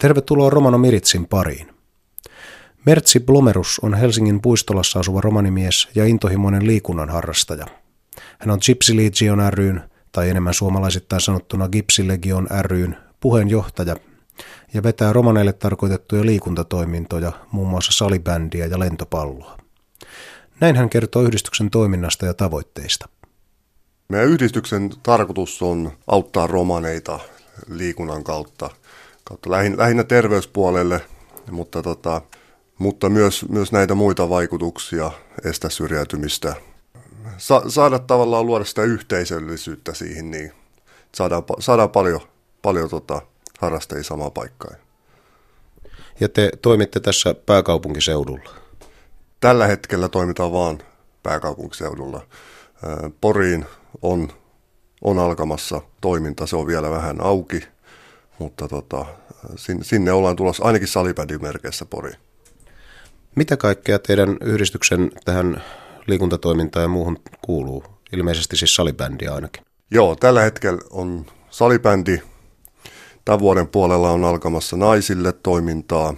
Tervetuloa Romano Miritsin pariin. Mertsi Blomerus on Helsingin puistolassa asuva romanimies ja intohimoinen liikunnan harrastaja. Hän on Gypsy Legion ryn, tai enemmän suomalaisittain sanottuna Gypsy Legion ryn, puheenjohtaja ja vetää romaneille tarkoitettuja liikuntatoimintoja, muun muassa salibändiä ja lentopalloa. Näin hän kertoo yhdistyksen toiminnasta ja tavoitteista. Meidän yhdistyksen tarkoitus on auttaa romaneita liikunnan kautta, kautta lähinnä terveyspuolelle, mutta, tota, mutta myös, myös näitä muita vaikutuksia, estä syrjäytymistä, Sa, saada tavallaan luoda sitä yhteisöllisyyttä siihen, niin saadaan, saadaan paljon, paljon tota, harrastajia samaan paikkaan. Ja te toimitte tässä pääkaupunkiseudulla? Tällä hetkellä toimitaan vaan pääkaupunkiseudulla. Poriin on, on alkamassa toiminta, se on vielä vähän auki, mutta tota, sinne, sinne ollaan tulossa ainakin merkeissä Poriin. Mitä kaikkea teidän yhdistyksen tähän liikuntatoimintaan ja muuhun kuuluu? Ilmeisesti siis salibändiä ainakin. Joo, tällä hetkellä on salibändi. Tämän vuoden puolella on alkamassa naisille toimintaa.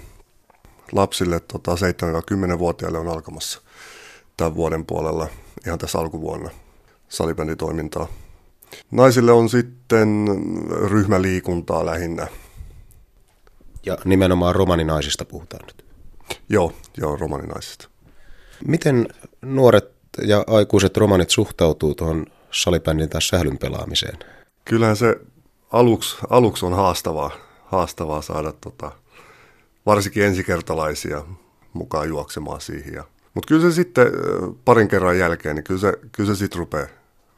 Lapsille tota, 7-10-vuotiaille on alkamassa tämän vuoden puolella ihan tässä alkuvuonna salibänditoimintaa. Naisille on sitten ryhmäliikuntaa lähinnä. Ja nimenomaan romaninaisista puhutaan nyt. Joo, joo, romaninaisista. Miten nuoret ja aikuiset romanit suhtautuu tuohon salibändin tai sählyn pelaamiseen? Kyllähän se aluksi, aluksi on haastavaa, haastavaa saada tota, varsinkin ensikertalaisia mukaan juoksemaan siihen. Mutta kyllä se sitten parin kerran jälkeen, niin kyllä se, kyllä se sitten rupeaa,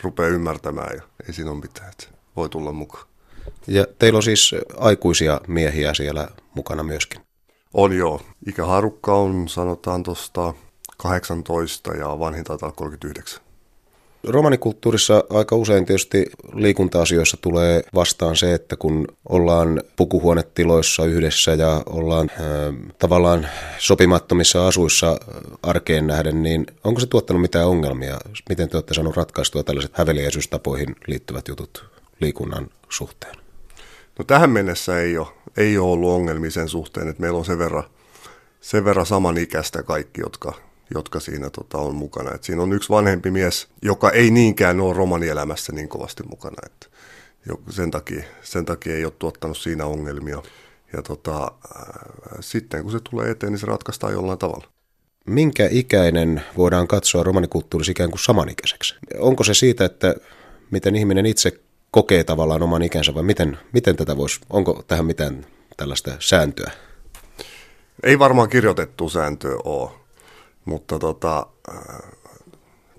rupeaa ymmärtämään ja ei siinä ole mitään, että voi tulla mukaan. Ja teillä on siis aikuisia miehiä siellä mukana myöskin? On joo. Ikäharukka on sanotaan tuosta 18 ja vanhin taitaa 39. Romanikulttuurissa aika usein tietysti liikunta-asioissa tulee vastaan se, että kun ollaan pukuhuonetiloissa yhdessä ja ollaan äh, tavallaan sopimattomissa asuissa arkeen nähden, niin onko se tuottanut mitään ongelmia? Miten te olette saaneet ratkaistua tällaiset häveliäisyystapoihin liittyvät jutut liikunnan suhteen? No tähän mennessä ei ole, ei ole ollut ongelmia sen suhteen, että meillä on sen verran, sen verran samanikäistä kaikki, jotka jotka siinä tota, on mukana. Et siinä on yksi vanhempi mies, joka ei niinkään ole romanielämässä niin kovasti mukana. Et sen, takia, sen takia ei ole tuottanut siinä ongelmia. Ja tota, sitten kun se tulee eteen, niin se ratkaistaan jollain tavalla. Minkä ikäinen voidaan katsoa romanikulttuurissa ikään kuin samanikäiseksi? Onko se siitä, että miten ihminen itse kokee tavallaan oman ikänsä vai miten, miten tätä voisi, onko tähän mitään tällaista sääntöä? Ei varmaan kirjoitettu sääntöä ole. Mutta tota,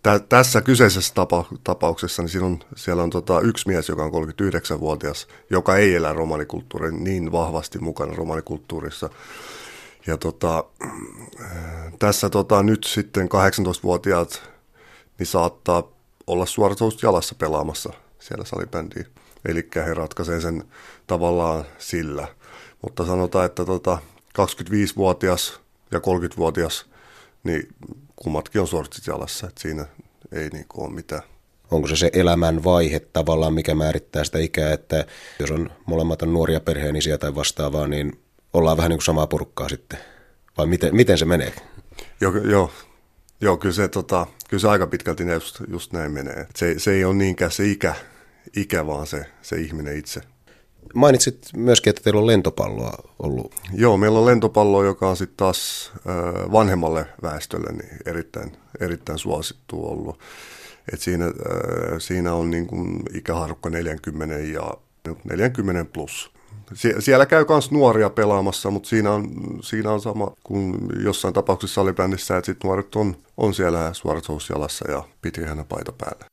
tä, tässä kyseisessä tapa, tapauksessa niin siinä on, siellä on tota yksi mies, joka on 39-vuotias, joka ei elä romanikulttuurin niin vahvasti mukana romanikulttuurissa. Ja tota, tässä tota, nyt sitten 18-vuotiaat niin saattaa olla suoratoista jalassa pelaamassa siellä salibändiä. Eli he ratkaisee sen tavallaan sillä. Mutta sanotaan, että tota, 25-vuotias ja 30-vuotias niin kummatkin on sortsit jalassa, että siinä ei niin ole mitään. Onko se se elämän vaihe tavallaan, mikä määrittää sitä ikää, että jos on molemmat on nuoria perheenisiä tai vastaavaa, niin ollaan vähän niin kuin samaa porukkaa sitten? Vai miten, miten se menee? Joo, joo, joo kyllä, se, tota, kyllä se aika pitkälti just, just näin menee. Se, se ei ole niinkään se ikä, ikä vaan se, se ihminen itse. Mainitsit myöskin, että teillä on lentopalloa ollut. Joo, meillä on lentopallo, joka on sitten taas vanhemmalle väestölle niin erittäin, erittäin suosittu ollut. Et siinä, siinä on niin kuin ikäharukka 40 ja 40 plus. Sie- siellä käy myös nuoria pelaamassa, mutta siinä on, siinä on sama kuin jossain tapauksessa salibändissä, että sit nuoret on, on siellä suoratusjalassa ja pitkähänä paita päällä.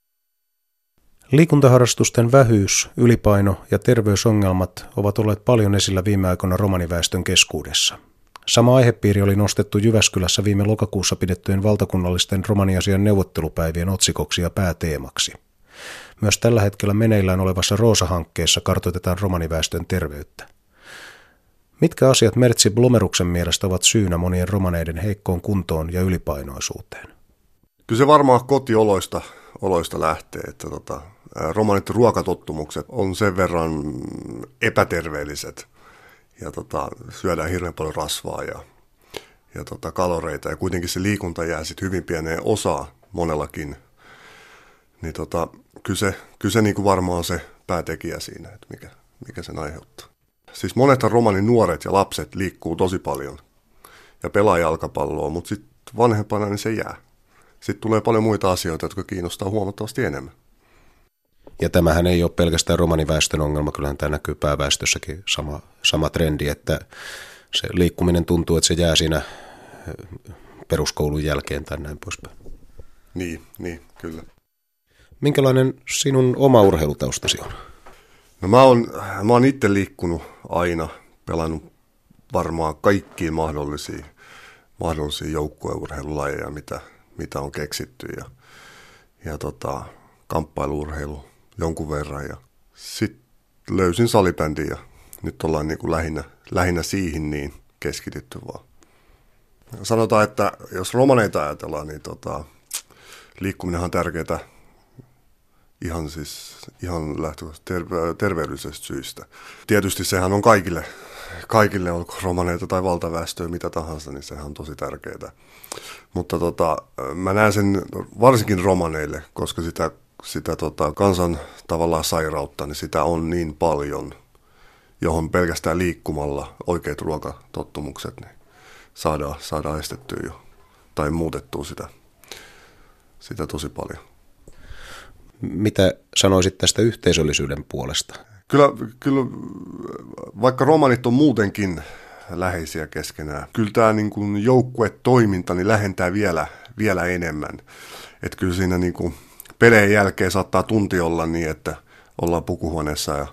Liikuntaharrastusten vähyys, ylipaino ja terveysongelmat ovat olleet paljon esillä viime aikoina romaniväestön keskuudessa. Sama aihepiiri oli nostettu Jyväskylässä viime lokakuussa pidettyjen valtakunnallisten romaniasian neuvottelupäivien otsikoksi ja pääteemaksi. Myös tällä hetkellä meneillään olevassa Roosa-hankkeessa kartoitetaan romaniväestön terveyttä. Mitkä asiat Mertsi Blomeruksen mielestä ovat syynä monien romaneiden heikkoon kuntoon ja ylipainoisuuteen? Kyllä se varmaan kotioloista oloista lähtee, että tota, romanit ruokatottumukset on sen verran epäterveelliset. ja tota, syödään hirveän paljon rasvaa ja, ja tota, kaloreita ja kuitenkin se liikunta jää sitten hyvin pieneen osaan monellakin, niin tota, kyllä se, kyllä se niin kuin varmaan on se päätekijä siinä, että mikä, mikä sen aiheuttaa. Siis monet romanin nuoret ja lapset liikkuu tosi paljon ja pelaa jalkapalloa, mutta sitten vanhempana niin se jää. Sitten tulee paljon muita asioita, jotka kiinnostaa huomattavasti enemmän. Ja tämähän ei ole pelkästään romaniväestön ongelma, kyllähän tämä näkyy pääväestössäkin sama, sama trendi, että se liikkuminen tuntuu, että se jää siinä peruskoulun jälkeen tai näin poispäin. Niin, niin, kyllä. Minkälainen sinun oma urheilutaustasi on? No mä oon, mä oon itse liikkunut aina, pelannut varmaan kaikkiin mahdollisiin, mahdollisia joukkueurheilulajeja, mitä, mitä on keksitty. Ja, ja tota, kamppailuurheilu jonkun verran. Ja sitten löysin salibändin ja nyt ollaan niin kuin lähinnä, lähinnä siihen niin keskitytty vaan. Sanotaan, että jos romaneita ajatellaan, niin tota, liikkuminenhan on tärkeää ihan siis ihan terve- terveydellisestä syistä. Tietysti sehän on kaikille, kaikille olko romaneita tai valtaväestöä, mitä tahansa, niin sehän on tosi tärkeää. Mutta tota, mä näen sen varsinkin romaneille, koska sitä, sitä tota, kansan tavallaan sairautta, niin sitä on niin paljon, johon pelkästään liikkumalla oikeat ruokatottumukset niin saadaan, saadaan estettyä jo tai muutettua sitä, sitä tosi paljon. Mitä sanoisit tästä yhteisöllisyyden puolesta? Kyllä, kyllä vaikka romanit on muutenkin läheisiä keskenään, kyllä tämä niin kuin joukkuetoiminta niin lähentää vielä, vielä enemmän. Että kyllä siinä niin kuin peleen jälkeen saattaa tunti olla niin, että ollaan pukuhuoneessa ja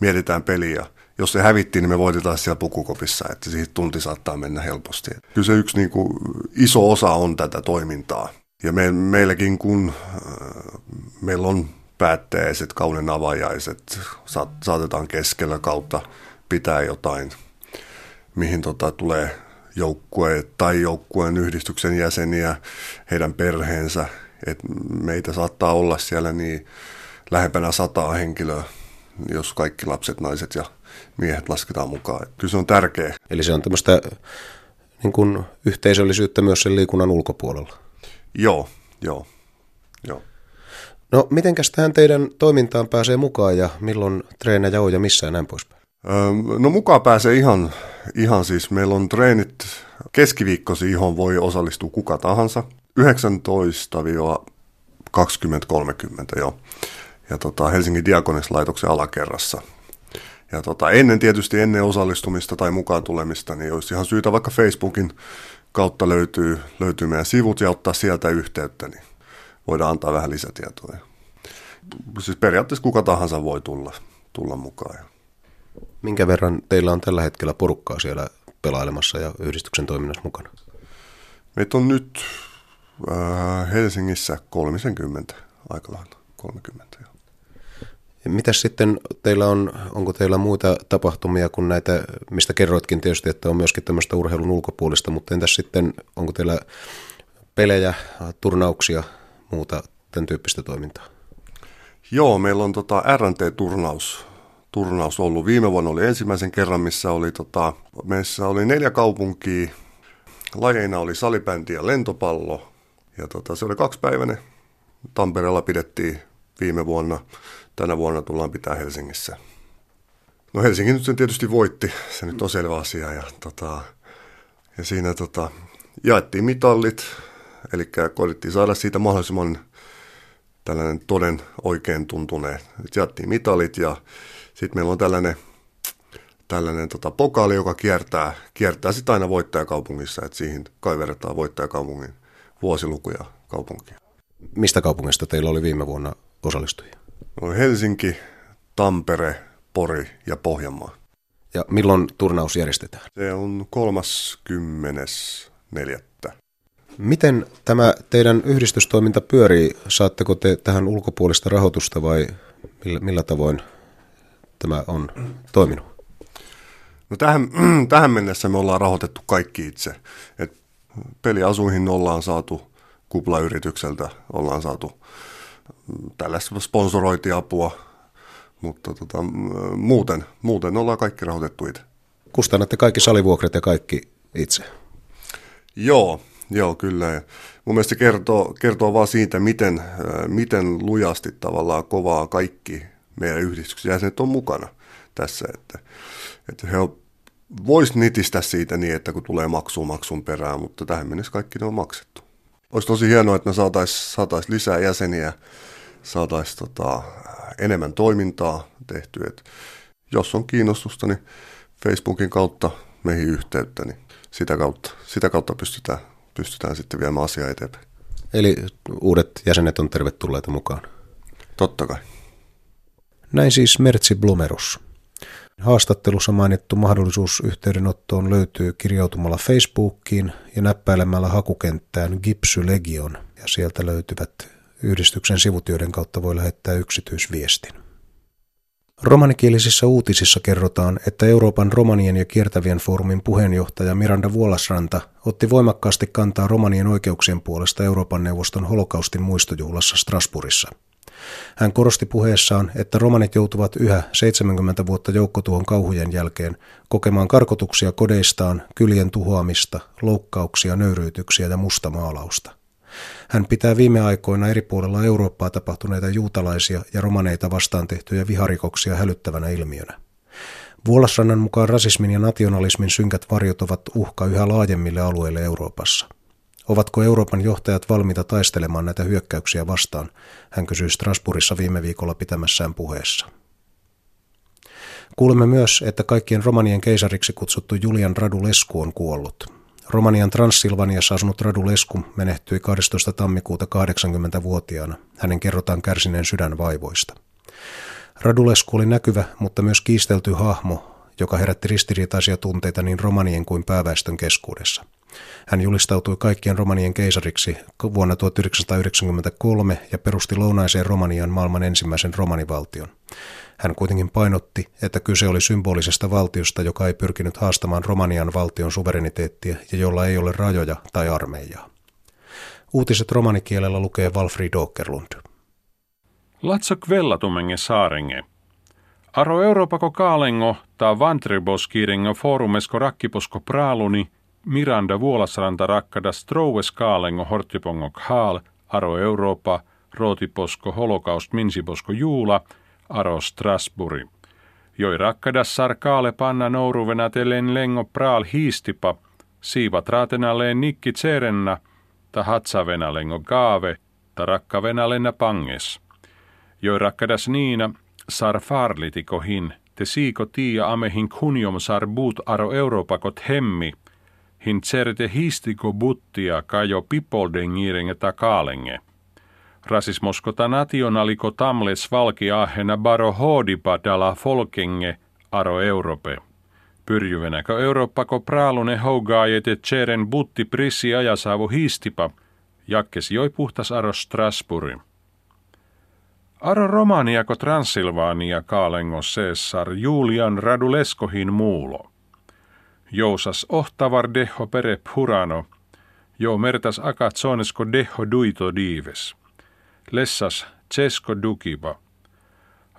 mietitään peliä. Jos se hävittiin, niin me voitetaan siellä pukukopissa, että siitä tunti saattaa mennä helposti. Kyllä se yksi niin kuin iso osa on tätä toimintaa. Ja me, meilläkin kun äh, meillä on päättäjäiset, kauden avajaiset, sa, saatetaan keskellä kautta pitää jotain, mihin tota, tulee joukkue tai joukkueen yhdistyksen jäseniä, heidän perheensä. Et meitä saattaa olla siellä niin lähempänä sataa henkilöä, jos kaikki lapset, naiset ja miehet lasketaan mukaan. Et kyllä se on tärkeä. Eli se on tämmöistä niin kuin yhteisöllisyyttä myös sen liikunnan ulkopuolella. Joo, joo, joo. No, mitenkäs tähän teidän toimintaan pääsee mukaan ja milloin treenejä on ja missä ja näin poispäin? No mukaan pääsee ihan, ihan siis, meillä on treenit keskiviikkosi, johon voi osallistua kuka tahansa, 19-20-30 jo. Ja tota, Helsingin Diakonissa-laitoksen alakerrassa. Ja tota, ennen tietysti ennen osallistumista tai mukaan tulemista, niin olisi ihan syytä vaikka Facebookin kautta löytyy, löytyy meidän sivut ja ottaa sieltä yhteyttä, niin voidaan antaa vähän lisätietoja. Siis periaatteessa kuka tahansa voi tulla, tulla mukaan. Minkä verran teillä on tällä hetkellä porukkaa siellä pelailemassa ja yhdistyksen toiminnassa mukana? Meitä on nyt äh, Helsingissä 30, aika lailla 30. Jo. Mitäs sitten teillä on, onko teillä muita tapahtumia kuin näitä, mistä kerroitkin tietysti, että on myöskin tämmöistä urheilun ulkopuolista, mutta entäs sitten, onko teillä pelejä, turnauksia, muuta tämän tyyppistä toimintaa? Joo, meillä on tota RNT-turnaus turnaus ollut. Viime vuonna oli ensimmäisen kerran, missä oli, tota, meissä oli neljä kaupunkia. Lajeina oli salibändi ja lentopallo. Ja tota, se oli kaksipäiväinen. Tampereella pidettiin viime vuonna. Tänä vuonna tullaan pitää Helsingissä. No Helsingin nyt sen tietysti voitti, se nyt on selvä asia. Ja, tota, ja siinä tota, jaettiin mitallit, eli koitettiin saada siitä mahdollisimman tällainen toden oikein tuntuneen. Jaettiin mitalit ja sitten meillä on tällainen, tällainen tota, pokaali, joka kiertää, kiertää sitten aina voittajakaupungissa, että siihen kaiverretaan voittajakaupungin vuosilukuja kaupunkia. Mistä kaupungista teillä oli viime vuonna osallistujia? No Helsinki, Tampere, Pori ja Pohjanmaa. Ja milloin turnaus järjestetään? Se on 34. Miten tämä teidän yhdistystoiminta pyörii? Saatteko te tähän ulkopuolista rahoitusta vai millä, millä tavoin tämä on toiminut? No tähän, tähän mennessä me ollaan rahoitettu kaikki itse. Et peliasuihin ollaan saatu kuplayritykseltä, ollaan saatu tällaista sponsorointiapua, mutta tota, muuten, muuten ollaan kaikki rahoitettu itse. Kustannatte kaikki salivuokret ja kaikki itse. Joo, joo kyllä. Ja mun mielestä se kertoo, kertoo vaan siitä, miten, äh, miten lujasti tavallaan kovaa kaikki meidän yhdistyksen jäsenet on mukana tässä. Että, että he vois nitistä siitä niin, että kun tulee maksu maksun perään, mutta tähän mennessä kaikki ne on maksettu. Olisi tosi hienoa, että me saataisiin saatais lisää jäseniä, saataisiin tota, enemmän toimintaa tehtyä. Et jos on kiinnostusta, niin Facebookin kautta meihin yhteyttä, niin sitä kautta, sitä kautta pystytään, pystytään sitten viemään asiaa eteenpäin. Eli uudet jäsenet on tervetulleita mukaan? Totta kai. Näin siis Mertsi Blumerus. Haastattelussa mainittu mahdollisuus yhteydenottoon löytyy kirjautumalla Facebookiin ja näppäilemällä hakukenttään Gipsy Legion ja sieltä löytyvät yhdistyksen sivut, joiden kautta voi lähettää yksityisviestin. Romanikielisissä uutisissa kerrotaan, että Euroopan romanien ja kiertävien foorumin puheenjohtaja Miranda Vuolasranta otti voimakkaasti kantaa romanien oikeuksien puolesta Euroopan neuvoston holokaustin muistojuhlassa Strasbourgissa – hän korosti puheessaan, että romanit joutuvat yhä 70 vuotta joukkotuhon kauhujen jälkeen kokemaan karkotuksia kodeistaan, kylien tuhoamista, loukkauksia, nöyryytyksiä ja mustamaalausta. Hän pitää viime aikoina eri puolilla Eurooppaa tapahtuneita juutalaisia ja romaneita vastaan tehtyjä viharikoksia hälyttävänä ilmiönä. Vuolasrannan mukaan rasismin ja nationalismin synkät varjot ovat uhka yhä laajemmille alueille Euroopassa – Ovatko Euroopan johtajat valmiita taistelemaan näitä hyökkäyksiä vastaan, hän kysyi Strasbourgissa viime viikolla pitämässään puheessa. Kuulemme myös, että kaikkien romanien keisariksi kutsuttu Julian Radulescu on kuollut. Romanian Transsilvaniassa asunut Radulescu menehtyi 12. tammikuuta 80-vuotiaana. Hänen kerrotaan kärsineen sydänvaivoista. Radulescu oli näkyvä, mutta myös kiistelty hahmo, joka herätti ristiriitaisia tunteita niin romanien kuin pääväestön keskuudessa – hän julistautui kaikkien romanien keisariksi vuonna 1993 ja perusti lounaiseen Romanian maailman ensimmäisen romanivaltion. Hän kuitenkin painotti, että kyse oli symbolisesta valtiosta, joka ei pyrkinyt haastamaan Romanian valtion suvereniteettia ja jolla ei ole rajoja tai armeijaa. Uutiset romanikielellä lukee Walfrid Åkerlund. Latso kvellatumenge saarenge. Aro Euroopako kaalengo ta vantriboskiirengo forumesko rakkiposko praaluni – Miranda Vuolasranta rakkada Stroues kaalengo hortipongo haal, aro Europa, rootiposko holokaust minsiposko juula, aro Strasburi. Joi rakkadas sarkaale panna nouruvenatellen lengo praal hiistipa, siivat raatenaleen nikki tserenna, ta hatsavenalengo gaave, ta rakkavenalenna panges. Joi rakkadas niina, sar farlitikohin, te siiko tiia amehin kunjom sar buut aro Euroopakot hemmi, hin certe histiko buttia kajo pipoldengiirenge takaalenge. Rasismoskota nationaliko tamles valki ahena baro hoodipa dala folkenge aro Europe. Pyrjyvenäkö Eurooppako praalune hougaajete tseren butti prissi ajasaavu histipa, jakkes joi puhtas aro Strasburi. Aro Romaniako Transilvaania kaalengo Cesar Julian Raduleskohin muulo jousas ohtavar deho pere purano, jo mertas akatsonesko deho duito diives. Lessas cesko dukiba.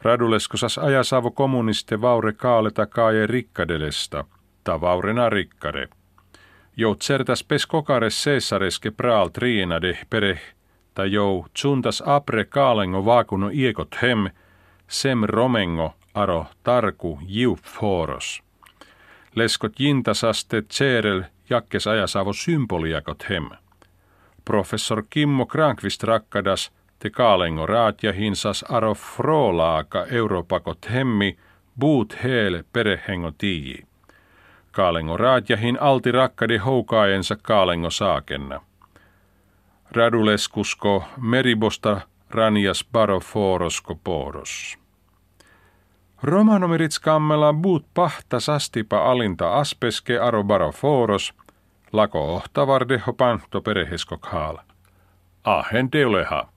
Raduleskosas ajasavo kommuniste vaure kaaleta kaaje rikkadelesta, ta vaurena rikkade. Jo certas pes kokares seesareske praal triina de pere, ta jo tsuntas apre kaalengo vaakuno iekot hem, sem romengo aro tarku jiu foros leskot jintasaste tseerel jakkes ajasavo symboliakot hem. Professor Kimmo Krankvist rakkadas te kaalengo raatja hinsas aro frolaaka europakot hemmi buut heel perehengo tiiji. Kaalengo raatjahin alti rakkadi houkaajensa kaalengo saakenna. Raduleskusko meribosta ranias baro forosko poros. Romanomirit skammela buut pahta sastipa alinta aspeske arobaro foros, lako ohtavarde hopanto pereheskok haala. Ahen deuleha.